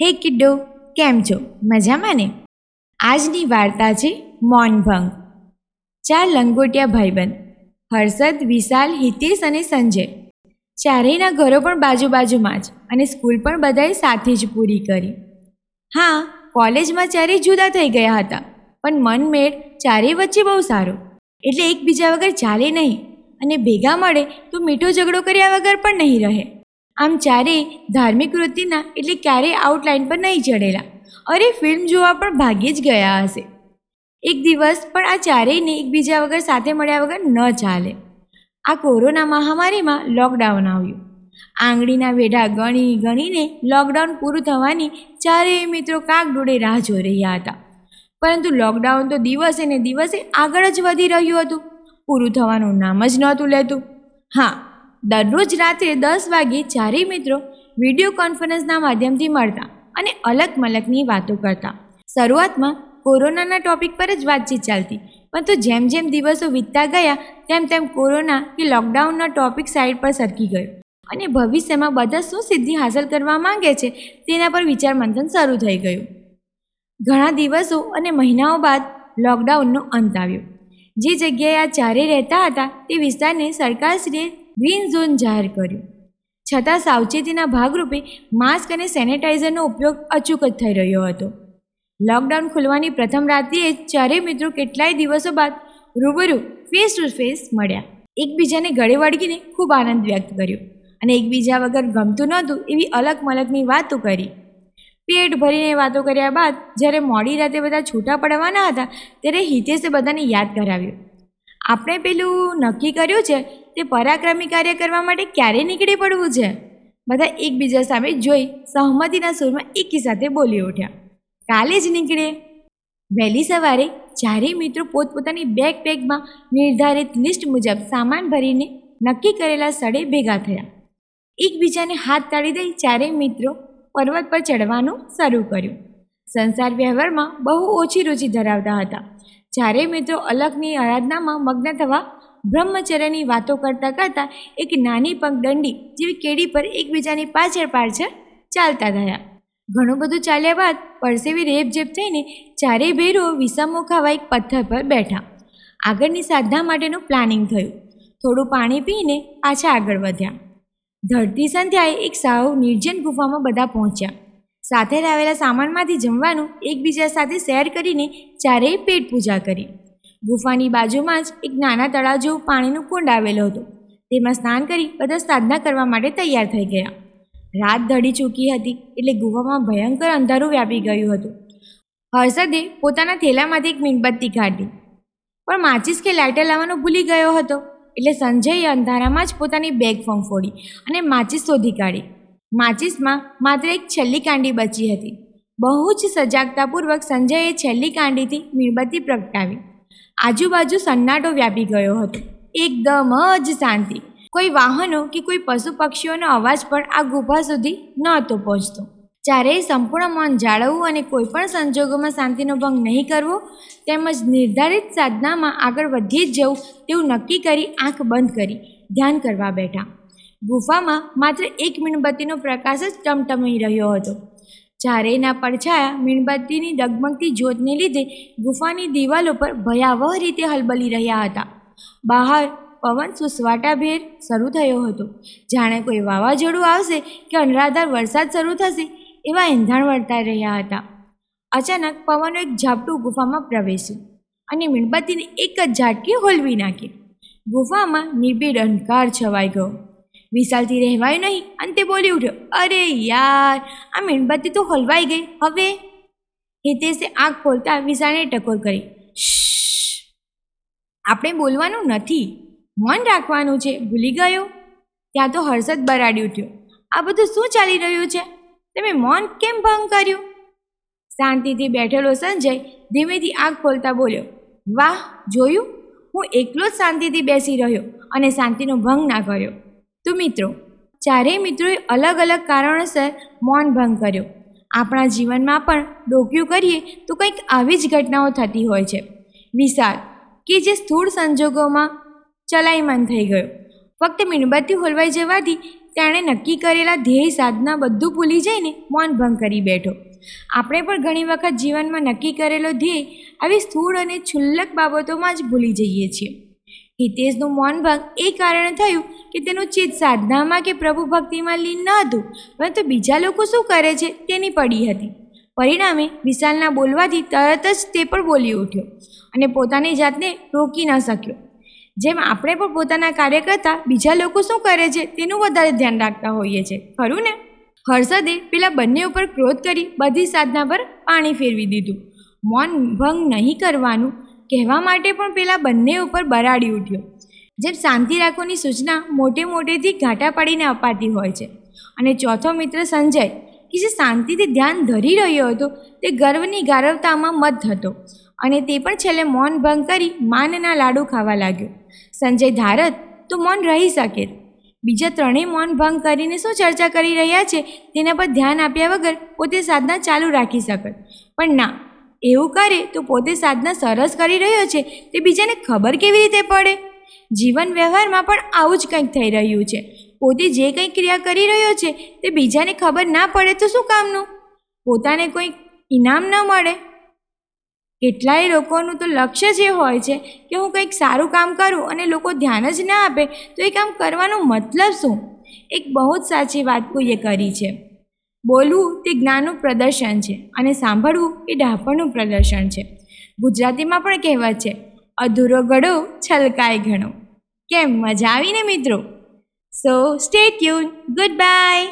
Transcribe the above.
હે કિડ્ડો, કેમ છો? મજામાં ને? આજની વાર્તા છે મૌનભંગ ચાર લંગોટિયા ભાઈબંધ, હર્ષદ, વિશાલ, હિતેશ અને સંજય. ચારેયના ઘરો પણ બાજુ બાજુમાં જ અને સ્કૂલ પણ બધાએ સાથે જ પૂરી કરી. હા, કોલેજમાં ચારેય જુદા થઈ ગયા હતા, પણ મનમેળ ચારેય વચ્ચે બહુ સારો. એટલે એકબીજા વગર ચાલે નહીં અને ભેગા મળે તો મીઠો ઝઘડો કર્યા વગર પણ નહીં રહે. આમ ચારેય ધાર્મિક વૃત્તિના એટલે ક્યારેય આઉટલાઇન પર નહીં ચડેલા. અરે ફિલ્મ જોવા પણ ભાગ્યે જ ગયા હશે. એક દિવસ પણ આ ચારેયને એકબીજા વગર સાથે મળ્યા વગર ન ચાલે. આ કોરોના મહામારીમાં લોકડાઉન આવ્યું. આંગળીના વેઢા ગણી ગણીને લોકડાઉન પૂરું થવાની ચારેય મિત્રો કાક ડોળે રાહ જોઈ રહ્યા હતા. પરંતુ લોકડાઉન તો દિવસે ને દિવસે આગળ જ વધી રહ્યું હતું. પૂરું થવાનું નામ જ નહોતું લેતું. હા દરરોજ રાત્રે દસ વાગે ચારેય મિત્રો વીડિયો કોન્ફરન્સના માધ્યમથી મળતા અને અલગ મલકની વાતો કરતા. શરૂઆતમાં કોરોનાના ટોપિક પર જ વાતચીત ચાલતી પરંતુ જેમ જેમ દિવસો વીતતા ગયા, તેમ તેમ કોરોના કે લોકડાઉનના ટોપિક સાઈડ પર સરકી ગયો. અને ભવિષ્યમાં બધા શું સિદ્ધિ હાંસલ કરવા માંગે છે, તેના પર વિચાર મંથન શરૂ થઈ ગયું. ઘણા દિવસો અને મહિનાઓ બાદ લોકડાઉનનો અંત આવ્યો. જે જગ્યાએ આ ચારે રહેતા હતા, તે વિસ્તારને સરકારશ્રીએ ગ્રીન ઝોન જાહેર કર્યું. છતાં સાવચેતીના ભાગરૂપે માસ્ક અને સેનેટાઇઝરનો ઉપયોગ અચૂક જ થઈ રહ્યો હતો. લોકડાઉન ખુલવાની પ્રથમ રાત્રિએ ચારેય મિત્રો કેટલાય દિવસો બાદ રૂબરૂ ફેસ ટુ ફેસ મળ્યા. એકબીજાને ગળે વળગીને ખૂબ આનંદ વ્યક્ત કર્યો અને એકબીજા વગર ગમતું નહોતું એવી અલગ મલકની વાતો કરી. પેટ ભરીને વાતો કર્યા બાદ જ્યારે મોડી રાતે બધા છૂટા પડવાના હતા ત્યારે હિતેશે બધાને યાદ કરાવ્યું. આપણે પેલું નક્કી કર્યું છે તે પરાક્રમી કાર્ય કરવા માટે ક્યારે નીકળી પડવું છે? બધા એકબીજા સામે જોઈ સહમતીના સૂરમાં એકી સાથે બોલી ઉઠ્યા. કાલે જ નીકળે. વહેલી સવારે ચારેય મિત્રો પોતપોતાની બેગ બેગમાં નિર્ધારિત લિસ્ટ મુજબ સામાન ભરીને નક્કી કરેલા સ્થળે ભેગા થયા. એકબીજાને હાથ તાળી દઈ ચારેય મિત્રો પર્વત પર ચડવાનું શરૂ કર્યું. સંસાર વ્યવહારમાં બહુ ઓછી રુચિ ધરાવતા હતા. ચારેય મિત્રો અલગની આરાધનામાં મગ્ન થવા બ્રહ્મચર્યની વાતો કરતાં કરતાં એક નાની પગદંડી જેવી કેડી પર એકબીજાની પાછળ પાછળ ચાલતા થયા ઘણું બધું ચાલ્યા બાદ પરસેવી રેપઝેપ થઈને ચારેય ભેરો વિસામો ખાવા એક પથ્થર પર બેઠા. આગળની સાધના માટેનું પ્લાનિંગ થયું. થોડું પાણી પીને પાછા આગળ વધ્યા. ધરતી સંધ્યાએ એક સાવ નિર્જન ગુફામાં બધા પહોંચ્યા. સાથે લાવેલા સામાનમાંથી જમવાનું એકબીજા સાથે શેર કરીને ચારેય પેટ પૂજા કરી. ગુફાની બાજુમાં જ એક નાના તળાવ જેવું પાણીનું કુંડ આવેલું હતું. તેમાં સ્નાન કરી બધા સાધના કરવા માટે તૈયાર થઈ ગયા. રાત ઢળી ચૂકી હતી એટલે ગુફામાં ભયંકર અંધારું વ્યાપી ગયું હતું. હર્ષદે પોતાના થેલામાંથી એક મીણબત્તી કાઢી. પણ માચિસ કે લાઇટર લાવવાનું ભૂલી ગયો હતો? એટલે સંજયે અંધારામાં જ પોતાની બેગ ફંફોડી અને માચિસ શોધી કાઢી. માચિસમાં માત્ર એક છેલ્લી કાંડી બચી હતી. બહુ જ સજાગતાપૂર્વક સંજયે છેલ્લી કાંડીથી મીણબત્તી પ્રગટાવી. આજુબાજુ સન્નાટો વ્યાપી ગયો હતો. એકદમ જ શાંતિ. કોઈ વાહનો કે કોઈ પશુ પક્ષીઓનો અવાજ પણ આ ગુફા સુધી નહોતો પહોંચતો. જ્યારે સંપૂર્ણ મન જાળવવું અને કોઈપણ સંજોગોમાં શાંતિનો ભંગ નહીં કરવો, તેમજ નિર્ધારિત સાધનામાં આગળ વધી જ જવું, તેવું નક્કી કરી આંખ બંધ કરી, ધ્યાન કરવા બેઠા. ગુફામાં માત્ર એક મીણબત્તીનો પ્રકાશ જ ટમટમી રહ્યો હતો. ચારેયના પડછાયા મીણબત્તીની ડગમગતી જ્યોતને લીધે ગુફાની દિવાલો પર ભયાવહ રીતે હલબલી રહ્યા હતા. બહાર પવન સુસવાટાભેર શરૂ થયો હતો. જાણે કોઈ વાવાઝોડું આવશે કે અનરાધાર વરસાદ શરૂ થશે એવા એંધાણ વર્તાઈ રહ્યા હતા. અચાનક પવનનું એક ઝાપટું ગુફામાં પ્રવેશ્યું અને મીણબત્તીને એક જ ઝાટકી હોલવી નાખી. ગુફામાં નિબિડ અંધકાર છવાઈ ગયો. વિશાલથી રહેવાયું નહીં. અને તે બોલી ઉઠ્યો, અરે યાર, આ મીણબત્તી તો હલવાઈ ગઈ. હવે? હિતેશે આંખ ખોલતા વિશાળને ટકોર કરી, "શ્શ. આપણે બોલવાનું નથી. મૌન રાખવાનું છે. ભૂલી ગયો? ત્યાં તો હર્ષદ બરાડી ઉઠ્યો, આ બધું શું ચાલી રહ્યું છે? તમે મૌન કેમ ભંગ કર્યું? શાંતિથી બેઠેલો સંજય ધીમેથી આંખ ખોલતા બોલ્યો, વાહ, જોયું? હું એકલો જ શાંતિથી બેસી રહ્યો અને શાંતિનો ભંગ ના કર્યો. તો મિત્રો, ચારેય મિત્રોએ અલગ અલગ કારણોસર મૌન ભંગ કર્યો. આપણા જીવનમાં પણ ડોક્યું કરીએ તો કંઈક આવી જ ઘટનાઓ થતી હોય છે. વિશાળ કે જે સ્થૂળ સંજોગોમાં ચલાયમાન થઈ ગયો. ફક્ત મીણબત્તી હોલવાઈ જવાથી તેણે નક્કી કરેલા ધ્યેય સાધના બધું ભૂલી જઈને મૌન ભંગ કરી બેઠો. આપણે પણ ઘણી વખત જીવનમાં નક્કી કરેલો ધ્યેય આવી સ્થૂળ અને છુલ્લક બાબતોમાં જ ભૂલી જઈએ છીએ. હિતેશનું મૌન ભંગ એ કારણે થયું કે તેનું ચિત્ત સાધનામાં કે પ્રભુ ભક્તિમાં લીન ન હતું, પરંતુ બીજા લોકો શું કરે છે તેની પડી હતી. પરિણામે વિશાલના બોલવાથી તરત જ તે પણ બોલી ઉઠ્યો અને પોતાની જાતને રોકી ન શક્યો. જેમ આપણે પણ પોતાના કાર્ય કરતાં બીજા લોકો શું કરે છે તેનું વધારે ધ્યાન રાખતા હોઈએ છીએ ખરું ને? હર્ષદે પેલા બંને ઉપર ક્રોધ કરી બધી સાધના પર પાણી ફેરવી દીધું. મૌન ભંગ નહીં કરવાનું કહેવા માટે પણ પેલા બંને ઉપર બરાડી ઉઠ્યો. જેમ શાંતિ રાખવાની સૂચના મોટે મોટેથી ઘાટા પાડીને અપાતી હોય છે. અને ચોથો મિત્ર સંજય, કે જે શાંતિથી ધ્યાન ધરી રહ્યો હતો, તે ગર્વની ગારવતામાં મત હતો. અને તે પણ છેલ્લે મૌન ભંગ કરી માનના લાડુ ખાવા લાગ્યો. સંજય ધારત તો મૌન રહી શકે. બીજા ત્રણેય મૌન ભંગ કરીને શું ચર્ચા કરી રહ્યા છે, તેના પર ધ્યાન આપ્યા વગર પોતે સાધના ચાલુ રાખી શકત. પણ ના, એવું કરે તો પોતે સાધના સરસ કરી રહ્યો છે, તે બીજાને ખબર કેવી રીતે પડે? જીવન વ્યવહારમાં પણ આવું જ કંઈક થઈ રહ્યું છે. પોતે જે કંઈ ક્રિયા કરી રહ્યો છે, તે બીજાને ખબર ના પડે તો શું કામનું? પોતાને કોઈ ઇનામ ન મળે. કેટલાય લોકોનું તો લક્ષ્ય જે હોય છે કે હું કંઈક સારું કામ કરું અને લોકો ધ્યાન જ ના આપે, તો એ કામ કરવાનો મતલબ શું? એક બહુ જ સાચી વાત કોઈએ કરી છે. બોલવું તે જ્ઞાનનું પ્રદર્શન છે અને સાંભળવું એ ડાપણનું પ્રદર્શન છે. ગુજરાતીમાં પણ કહેવત છે અધૂરો ગળો છલકાય ઘણો. કેમ મજા આવીને મિત્રો? So stay tuned good bye